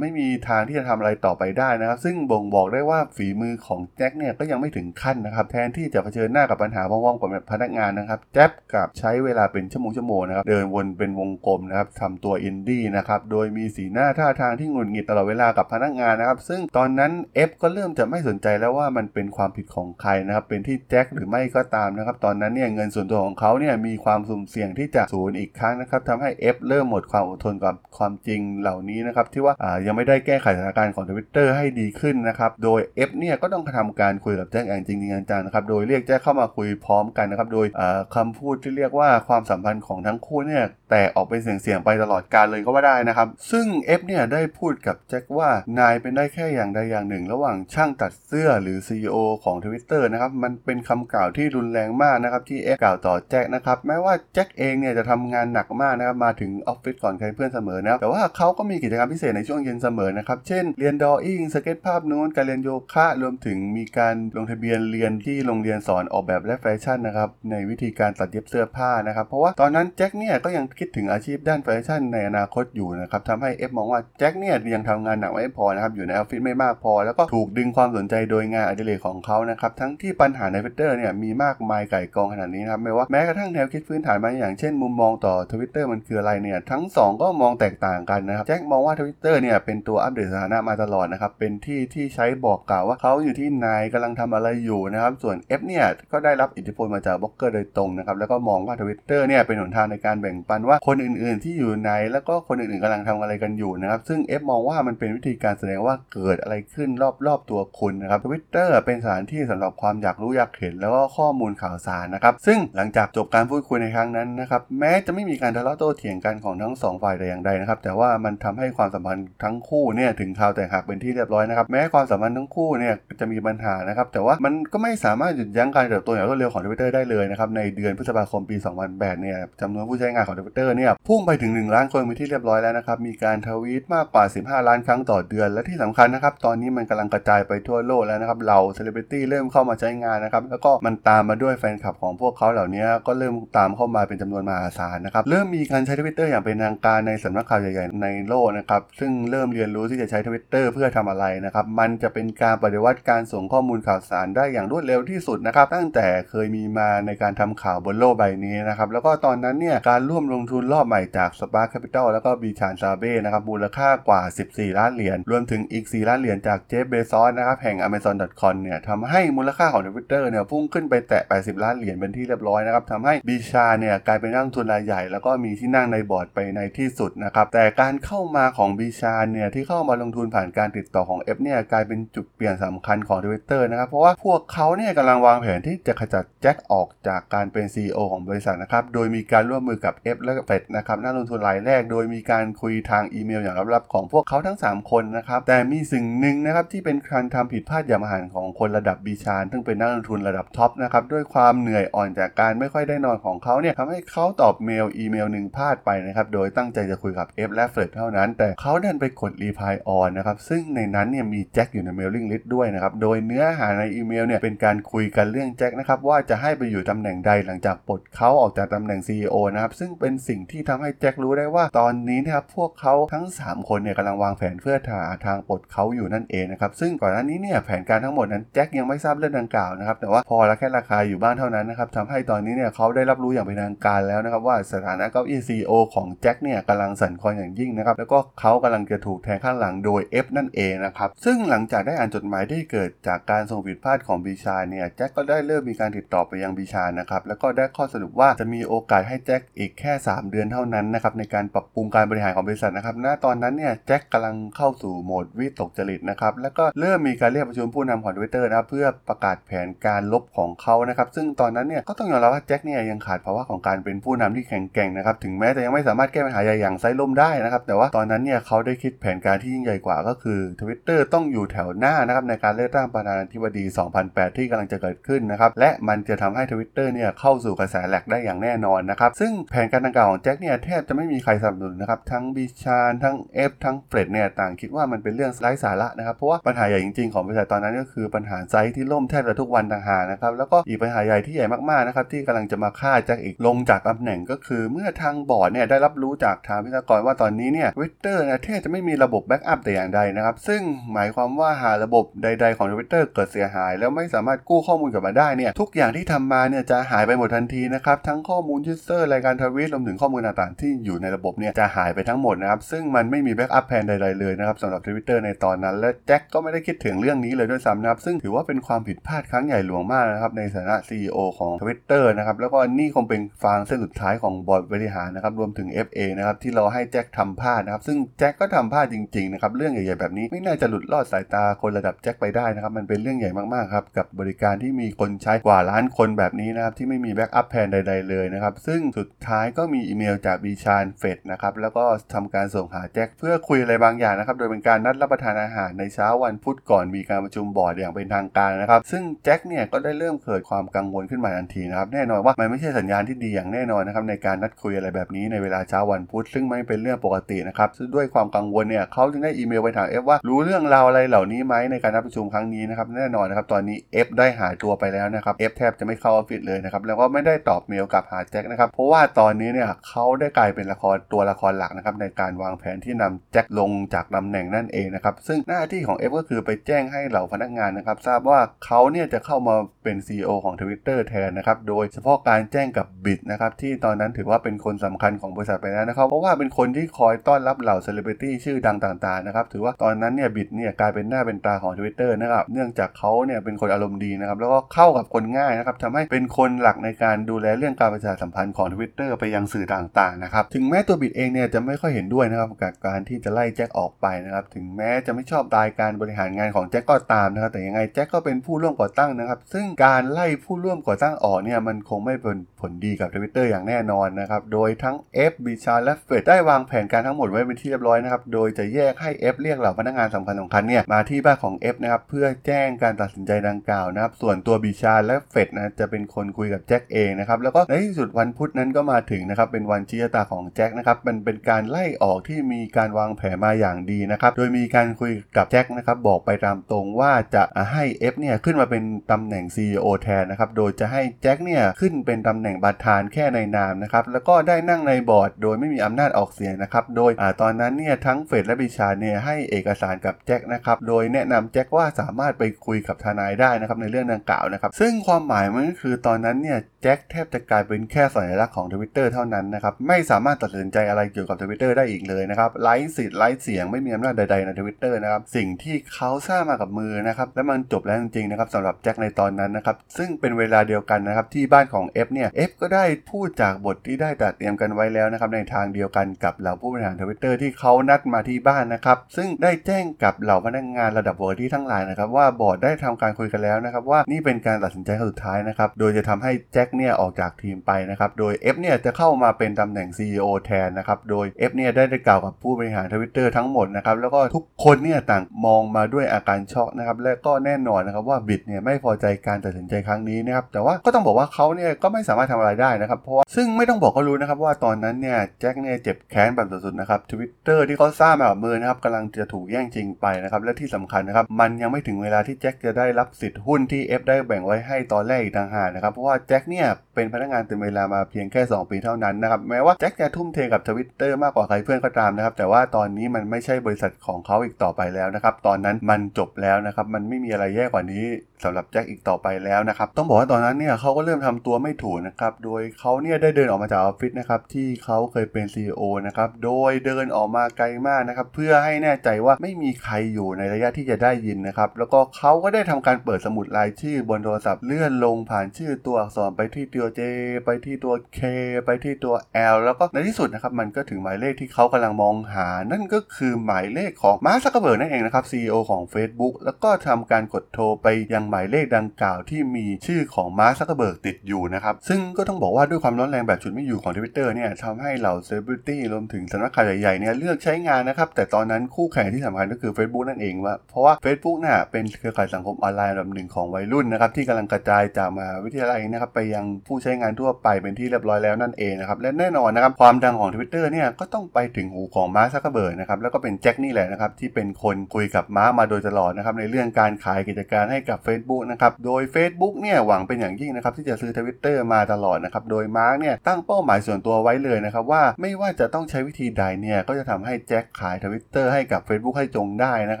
ไม่มีทางที่จะทำอะไรต่อไปได้นะครับ ซึ่งบ่งบอกได้ว่าฝีมือของแจ็คเนี่ยก็ยังไม่ถึงขั้นนะครับแทนที่จะเผชิญหน้ากับปัญหาว่องๆกับพนักงานนะครับแจ็คกับใช้เวลาเป็นชั่วโมงชั่วโมงนะครับเดินวนเป็นวงกลมนะครับทำตัวอินดี้นะครับโดยมีสีหน้าท่าทางที่หงุดหงิดตลอดเวลากับพนักงานนะครับ ซึ่งตอนนั้นเอฟก็เริ่มจะไม่สนใจแล้วว่ามันเป็นความผิดของใครนะครับ เป็นที่แจ็คหรือไม่ก็ตามนะครับ ตอนนั้นเนี่ยเงินส่วนตัวของเขาเนี่ยมีความสุ่มเสี่ยงที่จะสูญอีกครั้งนะครับทำให้ Ev เริ่มหมดความอดทนกับความจริงเหล่านี้นะครับ ที่ว่ายังไม่ได้แก้ไขสถานการณ์ของทวิตเตอร์ให้ดีขึ้นนะครับ โดย Ev เนี่ยก็ต้องทำการคุยกับแจ็คอย่างจริงจริงจังนะครับ โดยเรียกแจ็คเข้ามาคุยพร้อมกันนะครับ โดยคำพูดที่เรียกว่าความสัมพันธ์ของทั้งคู่เนี่ย แตกออกเป็นเสี่ยงๆไปตลอดกาลเลยก็ว่าได้นะครับ ซึ่ง Ev เนี่ยได้พูดกับแจ็คว่านายเป็นได้แค่อย่างใดอย่างหนึ่ง ระหว่างช่างตัดเสื้อหรือ CEO ของ Twitter นะครับมันเป็นคำกล่าวที่รุนแรงมากนะครับที่ Ev กล่าวต่อแจ็คนะครับแม้ว่าแจ็คเองเนี่ยจะทำงานหนักมากนะครับมาถึงออฟฟิศก่อนใครเพื่อนเสมอนะแต่ว่าเขาก็มีกิจกรรมพิเศษในช่วงเย็นเสมอนะครับเช่นเรียน drawing สเก็ตช์ภาพนู้ดการเรียนโยคะรวมถึงมีการลงทะเบียนเรียนที่โรงเรียนสอนออกแบบและแฟชั่นนะครับในวิธีการตัดเย็บเสื้อผ้านะครับเพราะว่าตอนนั้นแจ็คเนี่ยก็ยังคิดถึงอาชีพด้านแฟชั่นในอนาคตอยู่นะครับทำให้ Ev มองว่าแจ็คเนี่ยยังทำงานหนักไม่พอนะครับอยู่ในออฟฟิศไม่มากพอ แล้วก็ถูกดึงความสนใจโดยงานอดิเรกของเขานะครับทั้งที่ปัญหาในทวิตเตอร์เนี่ยมีมากมายไก่กองขนาดนี้นะครับไม่ว่าแม้กระทั่งแนวคิดพื้นฐานบางอย่างเช่นมุมมองต่อทวิตเตอร์มันคืออะไรเนี่ยทั้งสองก็มองแตกต่างกันนะครับแจ็คมองว่าทวิตเตอร์เนี่ยเป็นตัวอัปเดตสถานะมาตลอดนะครับเป็นที่ที่ใช้บอกกล่าวว่าเขาอยู่ที่ไหนกำลังทำอะไรอยู่นะครับส่วน F เนี่ยก็ได้รับอิทธิพลมาจากบล็อกเกอร์โดยตรงนะครับแล้วก็มองว่าทวิตเตอร์เนี่ยเป็นหนทางในการแบ่งปันว่าคนอื่นๆที่อยู่ไหน แล้วก็คนอื่นๆกำลังทำอะไรกันอยู่นะครับ ซึ่ง F มองว่ามันเป็นวิธีการแสดงว่าเกิดอะไรขึ้นรอบๆตัวคุณนะครับทวิตเตอร์เป็นสถานที่สำหรับความอยากรู้อยากเห็นแล้วก็ข้อมูลข่าวสารนะครับ ซึ่งหลังจากจบการพูดคุยในครั้งนั้นนะครับแม้จะไม่มีการทะเลาะโต้เถียงกันของทั้งสองฝ่ายแต่อย่างใดนะครับ แต่ว่ามันทำให้ความสัมพันธ์ทั้งคู่เนี่ยถึงคราวแตกหักเป็นที่เรียบร้อยนะครับแม้ความสัมพันธ์ทั้งคู่เนี่ยจะมีปัญหานะครับ แต่ว่ามันก็ไม่สามารถหยุดยั้งการเติบโตอย่างรวดเร็วของทวิตเตอร์ได้เลยนะครับในเดือนพฤษภาคมปี 2008เนี่ยจำนวนผู้ใช้งานของทวิตเตอร์เนี่ยพุ่งไปถึง 1 ล้านคนเป็นที่เรียบร้อยแล้วนะครับ มีการทวีตมากกว่า 15 ล้านครั้งต่อเดือน และที่สำคัญนะครับ ตอนนี้มันกำลังกระจายไปทั่วโลกแล้วนะครับ เหล่าเซเลบริตี้เริ่มเข้ามาใช้งานนะครับ แล้วก็มันตามมาด้วยแฟนคลับของพวกเขาเหล่านี้ก็เริ่มตามเข้ามาเป็นจำนวนมหาศาลนะครับ เริ่มมีการใช้ทวิตเตอร์อย่างเป็นทางการในสำนักข่าวใหญ่ๆในโลกนะครับ ซึ่งเริ่มเรียนรู้ที่จะใช้ทวิตเตอร์เพื่อทำอะไรนะครับ มันจะเป็นการปฏิวัติการส่งข้อมูลข่าวสารได้อย่างรวดเร็วที่สุดนะครับ ตั้งแต่เคยมีมาในการทำข่าวบนโลกใบนี้นะครับ แล้วก็ตอนนั้นเนี่ยการร่วมลงทุนรอบใหม่จาก Spark Capital แล้วก็ Bijan Sabetนะครับมูลค่ากว่า 14 ล้านเหรียญรวมถึงอีก 4 ล้านเหรียญจาก Jeff Bezos นะครับแห่ง Amazon.com เนี่ยทำให้มูลค่าของทวิตเตอร์เนี่ยพุ่งขึ้นไปแตะ 80 ล้านเหรียญเป็นที่เรียบร้อยนะครับทำให้ Bijan เนี่ยกลายเป็นนักลงทุนรายใหญ่ แล้วก็มีที่นั่งในบอร์ดไปในที่สุดนะครับแต่การเข้ามาของ Bijan เนี่ยที่เข้ามาลงทุนผ่านการติดต่อของ F เนี่ยกลายเป็นจุดเปลี่ยนสำคัญของ Twitter นะครับเพราะว่าพวกเขาเนี่ยกำลังวางแผนที่จะขจัดแจ็คออกจากการเป็น CEO ของบริษัทนะครับโดยมีการร่วมมือกับ F และเฟดนะครับนักลงทุนรายแรก โดยมีการคุยทางอีเมลอย่างลับๆของพวกเขาทั้ง 3 คนนะครับแต่มีสิ่งหนึ่งนะครับที่เป็นการทำผิดพลาดอย่างมหันต์ของคนระดับ Bijan ซึ่งเป็นนักลงทุนระดับท็อปนะครับด้วยความเหนื่อยอ่อนจากการไม่ค่อยได้นอนของเขาเนี่ยทำให้เขาตอบเมลอีเมลหนึ่งพลาดไปนะครับโดยตั้งใจจะคุยกับ F และเฟดเท่านั้น แต่เขาดันไปกด reply all นะครับซึ่งในนั้นเนี่ยมีแจ็คอยู่ใน mailing list ด้วยนะครับโดยเนื้อหาในอีเมลเนี่ยเป็นการคุยกันเรื่องแจ็คนะครับว่าจะให้ไปอยู่ตำแหน่งใดหลังจากปลดเขาออกจากตำแหน่ง CEO นะครับซึ่งเป็นสิ่งที่ทำให้แจ็ครู้ได้ว่าตอนนี้นะครับพวกเขาทั้ง 3 คนเนี่ยกำลังวางแผนเพื่อหาทางปลดเขาอยู่นั่นเองนะครับซึ่งก่อนหน้านี้เนี่ยแผนการทั้งหมดนั้นแจ็คยังไม่ทราบเรื่องดังกล่าวนะครับแต่ว่าพอระแคะระคายอยู่บ้านเท่านั้นนะครับทำให้ตอนนี้เนี่ยเขาได้รับรู้อย่างเป็นทางการแล้วนะครับว่าสถานะเก้าอี้ CEO ของแจ็คเนี่ยกำลังสั่นคลอนอย่างยิ่งนะครับแล้วก็เขากำลังจะถูกแทงข้างหลังโดย F นั่นเองนะครับซึ่งหลังจากได้อ่านจดหมายที่เกิดจากการส่งผิดพลาดของบีชานเนี่ยแจ็คก็ได้เริ่มมีการติดต่อไปยังบีชานนะครับแล้วก็ได้ข้อสรุปว่าจะมีโอกาสให้แจ็คอีกแค่3 เดือนเท่านั้นนะครับในการปรับปรุงการบริหารของบริษัทนะครับณตอนนั้นเนี่ยแจ็คกำลังเข้าสู่โหมดวิตกจริตนะครับแล้วก็เริ่มมีการเรียกประชุมผู้นำของทวิตเตอร์นะครับเพื่อประกาศแผนการรบของเขานะครับซึ่งตอนนั้นเนี่ยก็ต้องยอมรับว่าแจ็คเนี่ยยังขาดภาวะของการเป็นผู้นำที่แข็งแกร่งนะครับถึงแม้จะยังไม่สามารถแก้ปัญหาใหญ่อย่าง site ล่มได้นะครับแต่ว่าตอนนั้นเนี่ยเขาได้คิดแผนการที่ยิ่งใหญ่กว่าก็คือทวิตเตอร์ต้องอยู่แถวหน้านะครับในการเลือกตั้งประธานาธิบดี 2008 ที่กำลังจะเกิดขึ้นนะครับและมันจะทำให้ทวิตเตอร์เนี่ยเข้าสู่กระแสหลักได้อย่างแน่นอนนะครับซึ่งแผนการดังกล่าวของแจ็คเนี่ยแทบจะไม่มีใครสนับสนุนนะครับทั้งบิชานทั้ง Ev ทั้งเฟรดเนี่ยต่างคิดว่ามันเป็นเรื่องไร้สาระนะครับเพราะว่าปัญหาใหญ่จริงๆของบริษัทตอนนั้นก็คือปัญหา site ที่ล่มแทบจะทุกวันต่างหากนะครับแล้วก็อีกปัญหาใหญ่ที่ใหญ่มากๆนะครับที่กำลังจะมาฆ่าแจ็คอีกลงจากตำแหน่งก็คือ เมื่อทางบอร์ดเนี่ยได้รับรู้จากทางวิศวกรว่าตอนนี้เนี่ยทวิตเตอร์นะแทบจะไม่มีระบบ backup แต่อย่างใดนะครับซึ่งหมายความว่าหากระบบใด ๆของทวิตเตอร์เกิดเสียหาย แล้วไม่สามารถกู้ข้อมูลกลับมาได้เนี่ยทุกอย่างที่ทำมาเนี่ยจะหายไปหมดทันทีนะครับทั้งข้อมูล user รายการทวีตรวมถึงข้อมูลต่างๆ ที่อยู่ในระบบเนี่ยจะหายไปทั้งหมดนะครับซึ่งมันไม่มี backup แผนใดๆเลยนะครับสำหรับทวิตเตอร์ในตอนนั้น และแจ็คก็ไม่ได้คิดถึงเรื่องนี้เลยด้วยซ้ำนะครับซึ่งถือว่าเป็นความผิดพลาดครั้งใหญ่หลวงมากนะครับในฐานะ CEO ของ Twitter นะครับแล้วก็นี่คงเป็นฟางเส้นสุดท้ายของบอร์ดบริหารนะครับรวมถึง FA นะครับที่เราให้แจ็คทำพลาดนะครับซึ่งแจ็คก็ทำพลาดจริงๆนะครับเรื่องใหญ่ๆแบบนี้ไม่น่าจะหลุดลอดสายตาคนระดับแจ็คไปได้นะครับมันเป็นเรื่องใหญ่มากๆครับกับบริการที่มีคนใช้กว่าล้านคนแบบนี้นะครับที่ไม่มี backup แผนใด ๆเลยนะครับซึ่งสุดท้ายก็มีมีอีเมลจากบีชานเฟดนะครับแล้วก็ทำการส่งหาแจ็คเพื่อคุยอะไรบางอย่างนะครับโดยเป็นการนัดรับประทานอาหารในเช้าวันพุธก่อนมีการประชุมบอร์ดอย่างเป็นทางการนะครับซึ่งแจ็คเนี่ยก็ได้เริ่มเกิดความกังวลขึ้นมาทันทีนะครับแน่นอนว่ามันไม่ใช่สัญญาณที่ดีอย่างแน่นอนนะครับในการนัดคุยอะไรแบบนี้ในเวลาเช้าวันพุธซึ่งไม่เป็นเรื่องปกตินะครับซึ่งด้วยความกังวลเนี่ยเขาจึงได้อีเมลไปถามเอฟว่ารู้เรื่องราวอะไรเหล่านี้ไหมในการนัดประชุมครั้งนี้นะครับแน่นอนนะครับตอนนี้เอฟได้หายตัวไปแล้วนะครับเอฟแทบจะไม่เข้าออฟฟิศเลยนะครับแล้วก็ไม่ได้ตอบเมลกลับหาแจ็คนะครับเพราะว่าตอนนี้เนี่ยเขาได้กลายเป็นละครตัวละครหลักนะครับในการวางแผนที่นำแจ็คลงจากตำแหน่งนั่นเองนะครับซึ่งหน้าที่ของเอฟก็คือไปแจ้งให้เหล่าพนักงานนะครับทราบว่าเขาเนี่ยจะเข้ามาเป็น CEO ของ Twitter แทนนะครับโดยเฉพาะการแจ้งกับบิดนะครับที่ตอนนั้นถือว่าเป็นคนสำคัญของบริษัทไปแล้วนะครับเพราะว่าเป็นคนที่คอยต้อนรับเหล่าเซเลบริตี้ชื่อดังต่างๆนะครับถือว่าตอนนั้นเนี่ยบิดเนี่ยกลายเป็นหน้าเป็นตาของ Twitter นะครับเนื่องจากเขาเนี่ยเป็นคนอารมณ์ดีนะครับแล้วก็เข้ากับคนง่ายนะครับทำให้เป็นคนหลักในการดูแลเรื่องการประชาสัมพันธ์ของ Twitter ไปยังสื่อต่างๆนะครับ ถึงแม้ตัวบิดเองเนี่ยจะไม่ค่อยเห็นด้วยนะครับกับการที่จะไล่แจ็คออกไปนะครับ ถึงแม้จะไม่ชอบตายการบริหารงานของแจ็คก็ตามนะครับ แต่ยังไงแจ็คก็เป็นผู้ร่วมก่อตั้งนะครับ ซึ่งการไล่ผู้ร่วมก่อตั้งออกเนี่ยมันคงไม่เป็นผลดีกับ Twitter อย่างแน่นอนนะครับ โดยทั้ง F บิชาและเฟดได้วางแผนการทั้งหมดไว้เป็นที่เรียบร้อยนะครับ โดยจะแยกให้ F เรียกเหล่าพนักงานสำคัญสำคัญเนี่ยมาที่บ้านของ F นะครับเพื่อแจ้งการตัดสินใจดังกล่าวนะครับ ส่วนตัวบิชาและเฟดนะจะเป็นคนคุยกับแจ็คเองนะครับ แล้วก็ในที่สุดวันพุธนั้นก็มาถึงนะครับเป็นวันชี้ชะตาของแจ็คนะครับมันเป็นการไล่ออกที่มีการวางแผนมาอย่างดีนะครับโดยมีการคุยกับแจ็คนะครับบอกไปตามตรงว่าจะให้ F เนี่ยขึ้นมาเป็นตำแหน่ง CEO แทนนะครับโดยจะให้แจ็คเนี่ยขึ้นเป็นตำแหน่งประธานแค่ในนามนะครับแล้วก็ได้นั่งในบอร์ด โดยไม่มีอำนาจออกเสียงนะครับโดยอตอนนั้นเนี่ยทั้งเฟดและบิชาเนี่ยให้เอกสารกับแจ็คนะครับโดยแนะนำแจ็คว่าสามารถไปคุยกับทนายได้นะครับในเรื่องดังกล่าวนะครับซึ่งความหมายมันก็คือตอนนั้นเนี่ยแจ็คแทบจะกลายเป็นแค่สัญลักษณ์ของทวิตเตอร์เท่านั้นนะครับไม่สามารถตัดสินใจอะไรเกี่ยวกับทวิตเตอร์ได้อีกเลยนะครับไร้สิทธิ์ไร้เสียงไม่มีอำนาจใดๆในทวิตเตอร์นะครับสิ่งที่เขาสร้างมากับมือนะครับและมันจบแล้วจริงๆนะครับสำหรับแจ็คในตอนนั้นนะครับซึ่งเป็นเวลาเดียวกันนะครับที่บ้านของ F เนี่ย F ก็ได้พูดจากบทที่ได้จัดเตรียมกันไว้แล้วนะครับในทางเดียวกันกับเหล่าผู้บริหารทวิตเตอร์ที่เขานัดมาที่บ้านนะครับซึ่งได้แจ้งกับเหล่าพนักงานระดับบอร์ดที่ทั้งหลายนะครับว่าบอร์ดได้ทำการคุยกันแล้วนะครับว่านี่เป็นการตัดสินใจครั้งสุดท้ายนะครับโดยจะทำให้แจ็คเนี่ยออกจากทีมไปนะครับโดย F เนี่ยจะเข้ามาเป็นตำแหน่ง CEO แทนนะครับ โดย F เนี่ยได้ได้กล่าวกับผู้บริหารทวิตเตอร์ทั้งหมดนะครับ แล้วก็ทุกคนเนี่ยต่างมองมาด้วยอาการช็อกนะครับ และก็แน่นอนนะครับว่าบิซเนี่ยไม่พอใจการตัดสินใจครั้งนี้นะครับ แต่ว่าก็ต้องบอกว่าเขาเนี่ยก็ไม่สามารถทำอะไรได้นะครับ เพราะว่าซึ่งไม่ต้องบอกก็รู้นะครับว่าตอนนั้นเนี่ยแจ็คเนี่ยเจ็บแค้นแบบสุดๆนะครับทวิตเตอร์ที่เขาสร้างมากับมือนะครับกำลังจะถูกแย่งชิงไปนะครับและที่สำคัญนะครับมันยังไม่ถึงเวลาที่แจ็คจะได้รับสิทธิ์หุ้นที่ F ได้แบ่งไว้ให้ตอนแรกอีกต่างหากนะครับเพราะว่าแจ็คเนี่ย เป็นพนักงานเต็มเวลามาเพียงแค่ 2 ปีเท่านั้นนะครับแม้ว่าแจ็คจะทุ่มเทกับทวิตเตอร์มากกว่าใครเพื่อนก็ตามนะครับแต่ว่าตอนนี้มันไม่ใช่บริษัทของเขาอีกต่อไปแล้วนะครับตอนนั้นมันจบแล้วนะครับมันไม่มีอะไรแย่กว่านี้สำหรับแจ็คอีกต่อไปแล้วนะครับต้องบอกว่าตอนนั้นเนี่ยเขาก็เริ่มทำตัวไม่ถูกนะครับโดยเขาเนี่ยได้เดินออกมาจากออฟฟิศนะครับที่เขาเคยเป็น CEO นะครับโดยเดินออกมาไกลมากนะครับเพื่อให้แน่ใจว่าไม่มีใครอยู่ในระยะที่จะได้ยินนะครับแล้วก็เขาก็ได้ทำการเปิดสมุดรายชื่อบนโทรศัพท์เลื่อนลงผ่านชื่อตัวอักษรไปที่ตัว J ไปที่ตัว K ไปที่ตัว L แล้วก็ในที่สุดนะครับมันก็ถึงหมายเลขที่เขากำลังมองหา นั่นก็คือหมายเลขของมาร์คซักเกอร์เบิร์กนั่นเองนะครับ CEO ของ Facebook แล้วก็ทำการกดโทรไปยังหมายเลขดังกล่าวที่มีชื่อของมาร์คซักเกอร์เบิร์กติดอยู่นะครับ ซึ่งก็ต้องบอกว่าด้วยความร้อนแรงแบบฉุดไม่อยู่ของ Twitter เนี่ยทำให้เหล่าเซเลบริตี้รวมถึงสำนักข่าวใหญ่ๆเนี่ยเลือกใช้งานนะครับ แต่ตอนนั้นคู่แข่งที่สำคัญก็คือ Facebook นั่นเองว่าเพราะว่า Facebook น่ะเป็นเครือข่ายสังคมออนไลน์ระดับหนึ่งของวัยรุ่นนะครับที่กำลังกระจายจากมหาวิทยาลัยนะครับไปยังผู้ใช้งานทั่วไปเป็นที่เรียบร้อยแล้วนั่นเองนะครับและแน่นอนนะครับความดังของ Twitter เนี่ยก็ต้องไปถึงหูของมาร์คซักเกอร์เบิร์กนะครับแล้วก็เป็นแจ็คนี่แหละนะครับที่เป็นคนคุยกับมาร์คมาโดยตลอดนะครับในเรื่องการขายกิจการให้กับ Facebook นะครับโดย Facebook เนี่ยหวังเป็นอย่างยิ่งนะครับที่จะซื้อ Twitter มาตลอดนะครับโดยมาร์คเนี่ยตั้งเป้าหมายส่วนตัวไว้เลยนะครับว่าไม่ว่าจะต้องใช้วิธีใดเนี่ยก็จะทำให้แจ็คขาย Twitter ให้กับ Facebook ให้จงได้นะค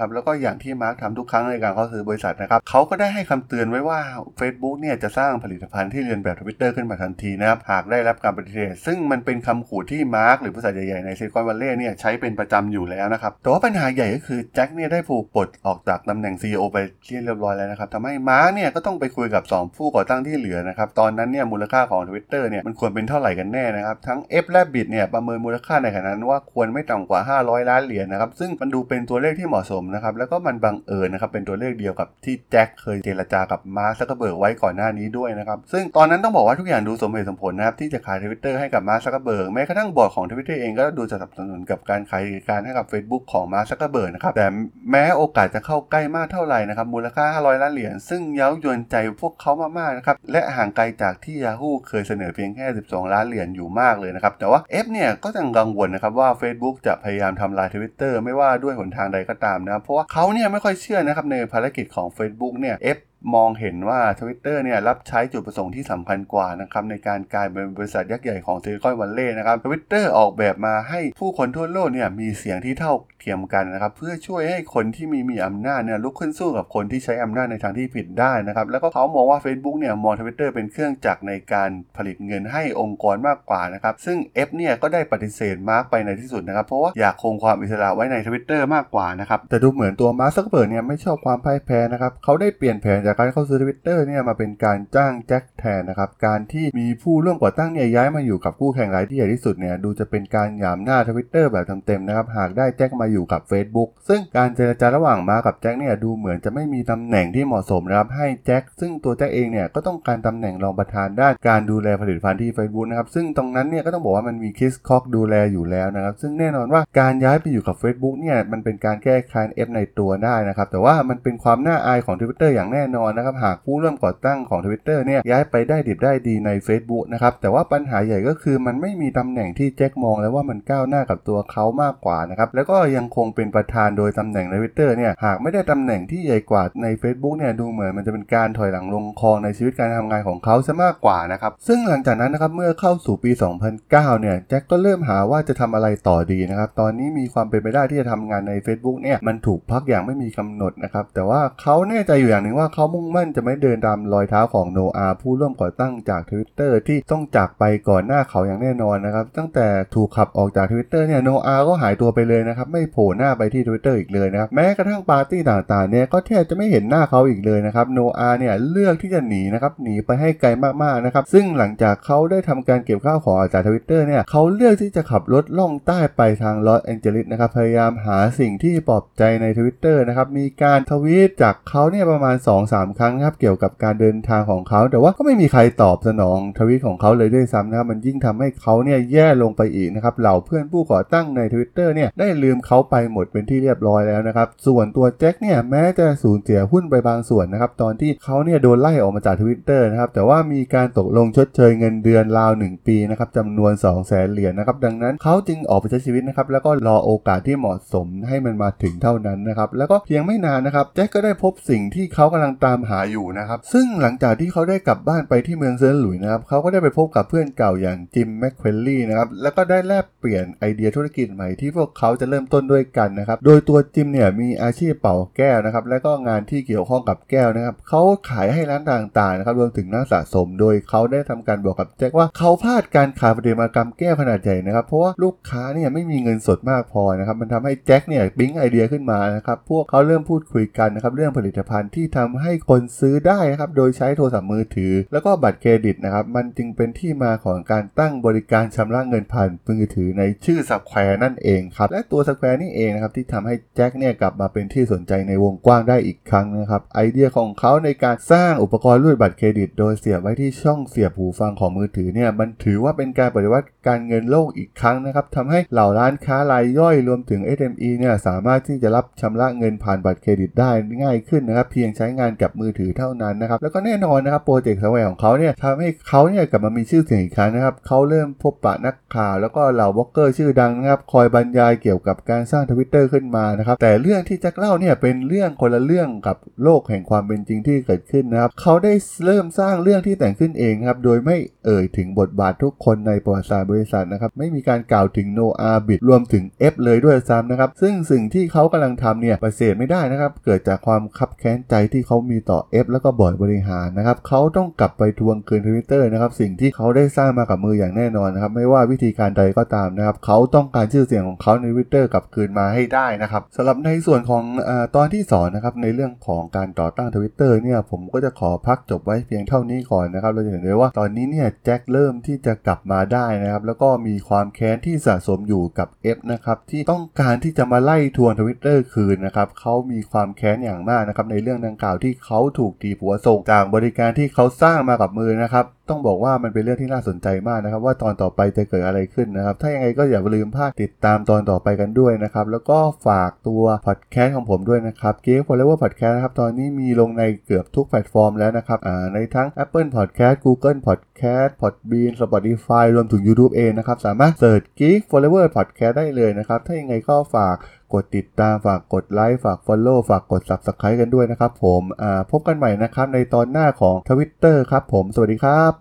รับแล้วก็อย่างที่มาร์คทำทุกครั้งในการเข้าซื้อบริษัทนะครับเขาก็ได้ให้คำเตือนไว้ว่า Facebook เนี่ยจะสร้างผลิตภัณฑ์ที่เลียนแบบ Twitter ขึ้นมาทันทีนะครับ หากได้รับการปฏิเสธ ซึ่งมันเป็นคำขู่ที่มาร์คหรือบริษัทใหญ่ๆในซิลิคอนวัลเลย์เนี่ยใช้เป็นประจำอยู่แล้วนะครับ แต่ว่าปัญหาใหญ่ก็คือแจ็คเนี่ยได้ถูกปลดออกจากตำแหน่ง CEO ไปเรียบร้อยแล้วนะครับทำให้มาร์คเนี่ยก็ต้องไปคุยกับ 2 ผู้ก่อตั้งที่เหลือนะครับ ตอนนั้นเนี่ยมูลค่าของ Twitter เนี่ยมันควรเป็นเท่าไหร่กันแน่นะครับ ทั้ง F และ Bit เนี่ยประเมินมูลค่าในขณะนั้นว่าควรไม่ต่ำกว่า 500 ล้านเหรียญนะครับ ซึ่งมันดูเป็นตัวเลขที่เหมาะสมนะครับ แล้วก็มันบังเอิญนะครับเป็นตัวเลขเดียวกับที่แจ็คเคยเจรจากับมาร์คซักเบิร์กไว้ก่อนหน้านี้ด้วยนะครับ ซึ่งตอนนั้นต้องบอกว่าทุกอย่างดูสมเหตุสมผลนะครับที่จะขายทวิตเตอร์ให้กับมาร์คซักเบิร์กแม้กระทั่งบอร์ดของทวิตเตอร์เองก็ดูจะสนับสนุนกับการขายกิจการให้กับ Facebook ของมาร์คซักเบิร์กนะครับแต่แม้โอกาสจะเข้าใกล้มากเท่าไหร่นะครับมูลค่า 500 ล้านเหรียญซึ่งเย้ายวนใจพวกเขามากๆนะครับและห่างไกลจากที่ Yahoo เคยเสนอเพียงแค่ 12 ล้านเหรียญอยู่มากเลยนะครับแต่ว่า F เนี่ยก็ยังกังวลนะครับว่า Facebook จะพยายามทำลาย Twitter ไม่ว่าด้วยหนทางใดก็ตามนะครับเพราะว่าเขาเนี่ยไม่ค่อยเชื่อนะครับในภารกิจของ Facebook เนี่ย F มองเห็นว่า Twitter เนี่ยรับใช้จุดประสงค์ที่สำคัญกว่านะครับในการกลายเป็นบริษัทยักษ์ใหญ่ของซิลิคอนวัลเลย์นะครับ Twitter ออกแบบมาให้ผู้คนทั่วโลกเนี่ยมีเสียงที่เท่าเทียมกันนะครับเพื่อช่วยให้คนที่ไม่มีอำนาจเนี่ยลุกขึ้นสู้กับคนที่ใช้อำนาจในทางที่ผิดได้นะครับแล้วก็เขามองว่า Facebook เนี่ยมอง Twitter เป็นเครื่องจักรในการผลิตเงินให้องค์กรมากกว่านะครับซึ่ง F เนี่ยก็ได้ปฏิเสธมาร์กไปในที่สุดนะครับเพราะว่าอยากคงความอิสระไว้ใน Twitter มากกว่านะครับแต่ดูเหมือนตัวมาร์คซักเคอร์เบิร์กเนี่ยไม่ชอบความพ่ายแพ้นะครับเขาได้เปลี่ยนแผนจากการเข้าซื้อ Twitter เนี่ยมาเป็นการจ้างแจ็คแทนนะครับการที่มีผู้ร่วมก่อตั้งเนี่ยย้ายมาอยู่กับคู่แข่งรายที่ใหญ่ที่สุดเนี่ยดูจะเป็นการหยามหน้า Twitter แบบเต็มๆนะครับหากได้แจ็คมาอยู่กับ Facebook ซึ่งการเจรจาระหว่างมาร์คกับแจ็คเนี่ยดูเหมือนจะไม่มีตำแหน่งที่เหมาะสมนะครับให้แจ็คซึ่งตัวแจ็คเองเนี่ยก็ต้องการตำแหน่งรองประธานด้านการดูแลผลิตภัณฑ์ที่ Facebook นะครับซึ่งตรงนั้นเนี่ยก็ต้องบอกว่ามันมีคิสคอกดูแลอยู่แล้วนะครับซึ่งแน่นอนว่าการย้ายไปอยู่กับ Facebook เนี่ยมันเป็นการแก้แค้น F ในตัวได้นะครับแต่ว่ามันเป็นความน่าอายของ Twitter อย่างแน่นอนนะครับหากผู้ร่วมก่อตั้งของ Twitter เนี่ยย้ายไปได้ดิบได้ดีใน Facebook นะครับแต่ว่าปัญหาใหญ่ก็คือมันไม่มีตำแหน่งที่แจ็คมองแล้วว่ามันก้าวหน้ากับตัวเขามากกว่านะครับแล้วก็ยังคงเป็นประธานโดยตำแหน่งใน Twitter เนี่ยหากไม่ได้ตำแหน่งที่ใหญ่กว่าใน Facebook เนี่ยดูเหมือนมันจะเป็นการถอยหลังลงคลองในชีวิตการทำงานของเขาซะมากกว่านะครับซึ่งหลังจากนั้นนะครับเมื่อเข้าสู่ปี 2009 เนี่ยแจ็คก็เริ่มหาว่าจะทำอะไรต่อดีนะครับตอนนี้มีความเป็นไปได้ที่จะทำงานใน Facebook เนี่ยมันถูกพักอย่างไม่มีกำหนดนะครับแต่ว่าเขาแน่ใจอยู่อย่างหนึ่งว่าเขามุ่งมั่นจะไม่เดินตามรอยเท้าของโนอาผู้ร่วมก่อตั้งจาก Twitter ที่ต้องจากไปก่อนหน้าเขาอย่างแน่นอนนะครับ ตั้งแต่ถูกขับออกจาก Twitter เนี่ยโนอาก็หายตัวไปเลยนะครับ ไม่โผล่หน้าไปที่ Twitter อีกเลยนะครับแม้กระทั่งปาร์ตี้ต่างๆเนี่ยก็แทบจะไม่เห็นหน้าเขาอีกเลยนะครับโนอาเนี่ยเลือกที่จะหนีนะครับหนีไปให้ไกลมากๆนะครับซึ่งหลังจากเขาได้ทำการเก็บข้าวของออกจาก Twitter เนี่ยเขาเลือกที่จะขับรถล่องใต้ไปทางลอสแองเจลิสนะครับพยายามหาสิ่งที่ปลอบใจใน Twitter นะครับมีการทวีตจากเขาเนี่ยประมาณ2-3ครั้งนะครับเกี่ยวกับการเดินทางของเขา แต่ว่าก็ไม่มีใครตอบสนองทวีตของเขาเลยด้วยซ้ำนะครับมันยิ่งทำให้เขาเนี่ยแย่ลงไปอีกนะครับเหล่าเพื่อนผู้ก่อตั้งใน Twitter เนี่ยได้ลืมเขาไปหมดเป็นที่เรียบร้อยแล้วนะครับส่วนตัวแจ็คเนี่ยแม้จะสูญเสียหุ้นไปบางส่วนนะครับตอนที่เขาเนี่ยโดนไล่ออกมาจาก Twitter นะครับแต่ว่ามีการตกลงชดเชยเงินเดือนราว 1 ปีนะครับจำนวน 2 0 0แสนเหรียญนะครับดังนั้นเขาจึงออกไปใช้ชีวิตนะครับแล้วก็รอโอกาสที่เหมาะสมให้มันมาถึงเท่านั้นนะครับแล้วก็เพียงไม่นานนะครับแจ็คก็ได้พบสิ่งที่เขากำลังตามหาอยู่นะครับ ซึ่งหลังจากที่เขาได้กลับบ้านไปที่เมืองเซนต์หลุยส์นะครับเขาก็ได้ไปพบกับเพื่อนเก่าอย่างจิมแมคเคลวีย์นะครับแล้วก็ได้แลกเปลี่ยนไอเดียธุรกิจใหม่ที่พวกเขาจะเริ่มต้นด้วยกันนะครับโดยตัวจิมเนี่ยมีอาชีพเป่าแก้วนะครับและก็งานที่เกี่ยวข้องกับแก้วนะครับเขาขายให้ร้านต่างๆนะครับรวมถึงนักสะสม โดยเขาได้ทำการบอกกับแจ็คว่าเขาพลาดการขายประติมากรรมแก้วขนาดใหญ่นะครับเพราะว่าลูกค้าเนี่ยไม่มีเงินสดมากพอนะครับมันทำให้แจ็คเนี่ยปิ๊งไอเดียขึ้นมานะครับพวกเขาเริ่มพูดคุยกันนะครับเรื่องผลิตภัณฑ์ที่ทำให้คนซื้อได้นะครับโดยใช้โทรศัพท์มือถือ แล้วก็บัตรเครดิตนะครับมันจึงเป็นที่มาของการตั้งบริการชำระเงินผ่านมือถือในชื่อสแควร์นั่นเองครับและตัว Square นี่เองนะครับที่ทำให้แจ็คเนี่ยกลับมาเป็นที่สนใจในวงกว้างได้อีกครั้งนะครับไอเดียของเขาในการสร้างอุปกรณ์รูดบัตรเครดิต โดยเสียบไว้ที่ช่องเสียบหูฟังของมือถือเนี่ยมันถือว่าเป็นการปฏิวัติการเงินโลกอีกครั้งนะครับทำให้เหล่าร้านค้ารายย่อยรวมถึง SME เนี่ยสามารถที่จะรับชำระเงินผ่านบัตรเครดิตได้ง่ายขึ้นนะครับเพียงใช้งานกับมือถือเท่านั้นนะครับแล้วก็แน่นอนนะครับโปรเจกต์ Square ของเขาเนี่ยทำให้เขาเนี่ยกลับมามีชื่อเสียงอีกครั้งนะครับเขาเริ่มพบปะนักข่าวแล้วก็เหล่าบล็อกเกอร์ชื่อดังนะครับคอยบรรยายเกี่ยวกับการสร้างทวิตเตอร์ขึ้นมานะครับแต่เรื่องที่แจ็คเล่าเนี่ยเป็นเรื่องคนละเรื่องกับโลกแห่งความเป็นจริงที่เกิดขึ้นนะครับเขาได้เริ่มสร้างเรื่องที่แต่งขึ้นเองครับโดยไม่เอ่ยถึงบทบาททุกคนในประวัติศาสตร์บริษัทนะครับไม่มีการกล่าวถึงโนอาบิดรวมถึง F เลยด้วยซ้ำนะครับซึ่งสิ่งที่เขากำลังทำเนี่ยปฏิเสธไม่ได้นะครับเกิดจากความคับแค้นใจที่เขามีต่อ F แล้วก็บอร์ดบริหารนะครับเขาต้องกลับไปทวงคืนทวิตเตอร์นะครับสิ่งที่เขาได้สร้างมากับมืออย่างแน่นอนนะครับไม่ว่าวิธีการใดก็ตามนะครับเขาต้องการชื่อเสียงของเขาในทวิตเตอร์กลับคืนมาให้ได้นะครับสำหรับในส่วนของอตอนที่2นะครับในเรื่องของการต่อตั้งทวิตเตอร์เนี่ยผมก็จะขอพักจบไว้เพียงเท่านี้ก่อนนะครับเราจะเห็นได้ว่าตอนนี้เนี่ยแจ็คเริ่มที่จะกลับมาได้นะครับแล้วก็มีความแค้นที่สะสมอยู่กับ F นะครับที่ต้องการที่จะมาไล่ทวงทวิตเตอร์คืนนะครับเขามีความแค้นอย่างมากนะครับในเรื่องดังกล่าวที่เขาถูกตีหัวส่งจากบริการที่เขาสร้างมากับมือนะครับ ต้องบอกว่ามันเป็นเรื่องที่น่าสนใจมากนะครับ ว่าตอนต่อไปจะเกิดอะไรขึ้นนะครับ ถ้ายังไงก็อย่าลืมพลาดติดตามตอนต่อไปกันด้วยนะครับ แล้วก็ฝากตัวพอดแคสต์ของผมด้วยนะครับ Geek Forever Podcast นะครับ ตอนนี้มีลงในเกือบทุกแพลตฟอร์มแล้วนะครับในทั้ง Apple Podcast Google Podcast Podbean Spotify รวมถึง YouTube เองนะครับ สามารถ search Geek Forever Podcast ได้เลยนะครับ ถ้ายังไงก็ฝากกดติดตามฝากกดไลค์ฝาก Follow ฝากกด Subscribe กันด้วยนะครับผมพบกันใหม่นะครับในตอนหน้าของ Twitter ครับผม สวัสดีครับ